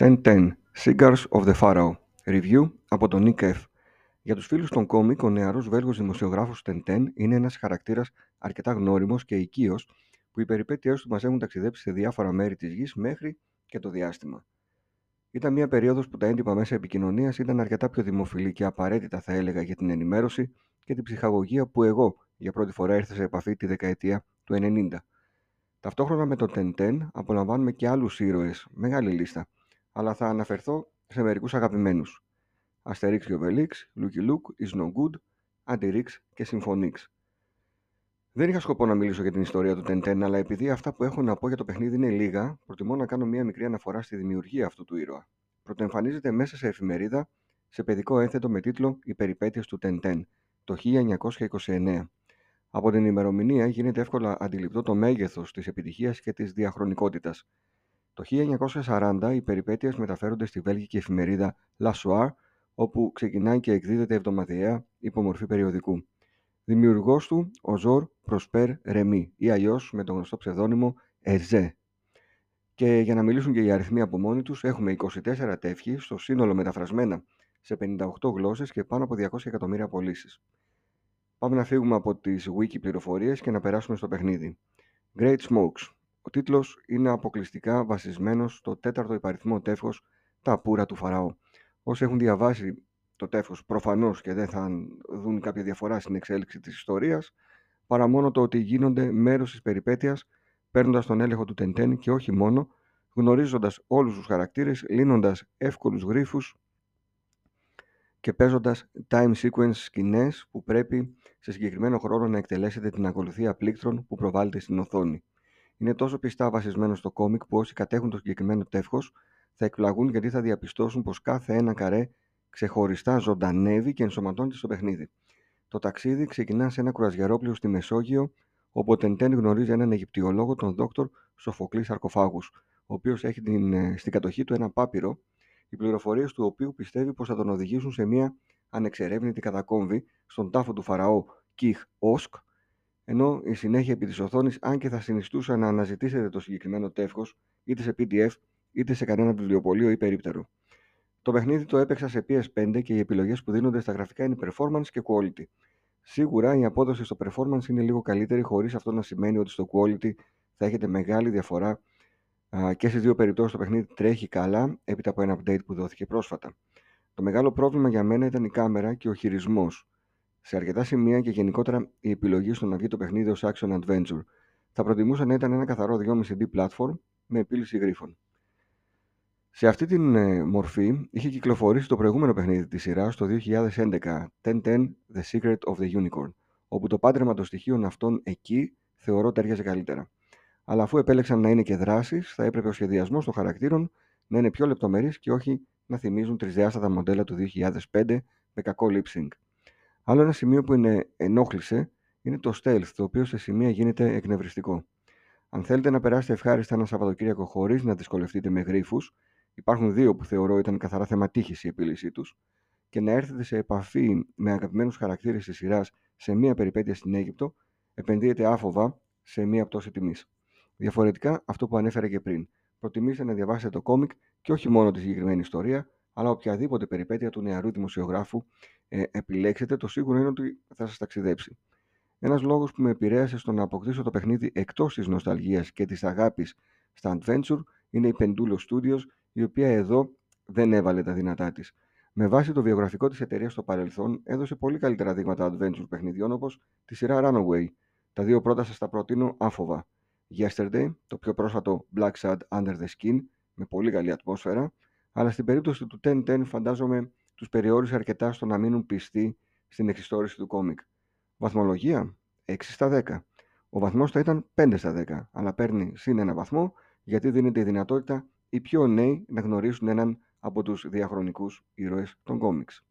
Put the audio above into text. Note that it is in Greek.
1010 Cigars of the Pharaoh Review από τον Nick F. Για τους φίλους των κόμικ, ο νεαρός Βέλγος δημοσιογράφος 1010 είναι ένας χαρακτήρας αρκετά γνώριμος και οικείος που οι περιπέτειές του μας έχουν ταξιδέψει σε διάφορα μέρη της γης μέχρι και το διάστημα. Ήταν μια περίοδος που τα έντυπα μέσα επικοινωνίας ήταν αρκετά πιο δημοφιλή και απαραίτητα θα έλεγα για την ενημέρωση και την ψυχαγωγία που εγώ για πρώτη φορά ήρθα σε επαφή τη δεκαετία του 90. Ταυτόχρονα με το 1010 απολαμβάνουμε και άλλους ήρωες, μεγάλη λίστα, αλλά θα αναφερθώ σε μερικούς αγαπημένους. Αστερίξ και Οβελίξ, Λούκι Λουκ, Ιζνογκούντ, Αντιρίξ και Συμφωνίξ. Δεν είχα σκοπό να μιλήσω για την ιστορία του Τεντέν, αλλά επειδή αυτά που έχω να πω για το παιχνίδι είναι λίγα, προτιμώ να κάνω μια μικρή αναφορά στη δημιουργία αυτού του ήρωα. Πρωτοεμφανίζεται μέσα σε εφημερίδα σε παιδικό ένθετο με τίτλο Οι περιπέτειες του Τεντέν το 1929. Από την ημερομηνία γίνεται εύκολα αντιληπτό το μέγεθος της επιτυχίας και της διαχρονικότητας. Το 1940 οι περιπέτειες μεταφέρονται στη βέλγικη εφημερίδα La Soir, όπου ξεκινάει και εκδίδεται εβδομαδιαία υπομορφή περιοδικού. Δημιουργός του ο Ζορ Προσπέρ Ρεμί ή αλλιώς με τον γνωστό ψευδόνυμο Εζέ. Και για να μιλήσουν και οι αριθμοί από μόνοι τους, έχουμε 24 τεύχη στο σύνολο μεταφρασμένα σε 58 γλώσσες και πάνω από 200 εκατομμύρια πωλήσει. Πάμε να φύγουμε από τις wiki πληροφορίες και να περάσουμε στο παιχνίδι. Great Smokes. Ο τίτλος είναι αποκλειστικά βασισμένος στο τέταρτο υπαριθμό τεύχος «Τα πουρα του Φαραώ». Όσοι έχουν διαβάσει το τεύχος προφανώς και δεν θα δουν κάποια διαφορά στην εξέλιξη της ιστορίας, παρά μόνο το ότι γίνονται μέρος της περιπέτειας παίρνοντας τον έλεγχο του Τεντέν και όχι μόνο, γνωρίζοντας όλους τους χαρακτήρες, λύνοντας εύκολους γρίφους και παίζοντας time sequence σκηνές που πρέπει σε συγκεκριμένο χρόνο να εκτελέσετε την ακολουθία πλήκτρων που προβάλλεται στην οθόνη. Είναι τόσο πιστά βασισμένος στο κόμικ που όσοι κατέχουν το συγκεκριμένο τεύχος θα εκπλαγούν γιατί θα διαπιστώσουν πως κάθε ένα καρέ ξεχωριστά ζωντανεύει και ενσωματώνεται στο παιχνίδι. Το ταξίδι ξεκινά σε ένα κουραζιερόπλαιο στη Μεσόγειο, όπου ο Τεντέν γνωρίζει έναν Αιγυπτιολόγο, τον Δόκτωρ Σοφοκλής Σαρκοφάγους, ο οποίος έχει την, ε, στην κατοχή του ένα πάπυρο, οι πληροφορίες του οποίου πιστεύει πως θα τον οδηγήσουν σε μια ανεξερεύνητη κατακόμβη στον τάφο του Φαραώ Κιχ Όσκ, ενώ η συνέχεια επί της οθόνης, αν και θα συνιστούσα να αναζητήσετε το συγκεκριμένο τεύχος είτε σε PDF είτε σε κανένα βιβλιοπωλείο ή περίπτερο. Το παιχνίδι το έπαιξα σε PS5 και οι επιλογές που δίνονται στα γραφικά είναι performance και quality. Σίγουρα η απόδοση στο performance είναι λίγο καλύτερη, χωρίς αυτό να σημαίνει ότι στο quality θα έχετε μεγάλη διαφορά και στις δύο περιπτώσεις το παιχνίδι τρέχει καλά έπειτα από ένα update που δόθηκε πρόσφατα. Το μεγάλο πρόβλημα για μένα ήταν η κάμερα και ο χειρισμός σε αρκετά σημεία και γενικότερα η επιλογή στο να βγει το παιχνίδι ως action adventure. Θα προτιμούσα να ήταν ένα καθαρό 2,5D platform με επίλυση γρίφων. Σε αυτή την ε, μορφή είχε κυκλοφορήσει το προηγούμενο παιχνίδι της σειράς το 2011, 1010 The Secret of the Unicorn, όπου το πάντρεμα των στοιχείων αυτών εκεί θεωρώ ταιριάζει καλύτερα. Αλλά αφού επέλεξαν να είναι και δράσεις, θα έπρεπε ο σχεδιασμός των χαρακτήρων να είναι πιο λεπτομερής και όχι να θυμίζουν τρισδιάστατα μοντέλα του 2005 με κακό lip sync. Άλλο ένα σημείο που είναι ενόχλησε είναι το stealth, το οποίο σε σημεία γίνεται εκνευριστικό. Αν θέλετε να περάσετε ευχάριστα ένα Σαββατοκύριακο χωρίς να δυσκολευτείτε με γρήφου, υπάρχουν δύο που θεωρώ ήταν καθαρά θέμα η επίλυσή τους, και να έρθετε σε επαφή με αγαπημένους χαρακτήρες της σειράς σε μία περιπέτεια στην Αίγυπτο, επενδύετε άφοβα σε μία πτώση τιμής. Διαφορετικά, αυτό που ανέφερα και πριν. Προτιμήστε να διαβάσετε το κόμικ και όχι μόνο τη συγκεκριμένη ιστορία, αλλά οποιαδήποτε περιπέτεια του νεαρού δημοσιογράφου ε, επιλέξετε, το σίγουρο είναι ότι θα σας ταξιδέψει. Ένας λόγος που με επηρέασε στο να αποκτήσω το παιχνίδι εκτός της νοσταλγίας και της αγάπης στα adventure είναι η Pendulo Studios, η οποία εδώ δεν έβαλε τα δυνατά της. Με βάση το βιογραφικό της εταιρείας στο παρελθόν, έδωσε πολύ καλύτερα δείγματα adventure παιχνιδιών όπως τη σειρά Runaway. Τα δύο πρώτα σας τα προτείνω άφοβα. Yesterday, το πιο πρόσφατο Black Sad Under the Skin, με πολύ καλή ατμόσφαιρα, αλλά στην περίπτωση του 1010 φαντάζομαι τους περιόρισε αρκετά στο να μείνουν πιστοί στην εξιστόρηση του κόμικ. Βαθμολογία 6 στα 10. Ο βαθμός θα ήταν 5 στα 10, αλλά παίρνει συν ένα βαθμό γιατί δίνεται η δυνατότητα οι πιο νέοι να γνωρίσουν έναν από τους διαχρονικούς ήρωες των κόμιξ.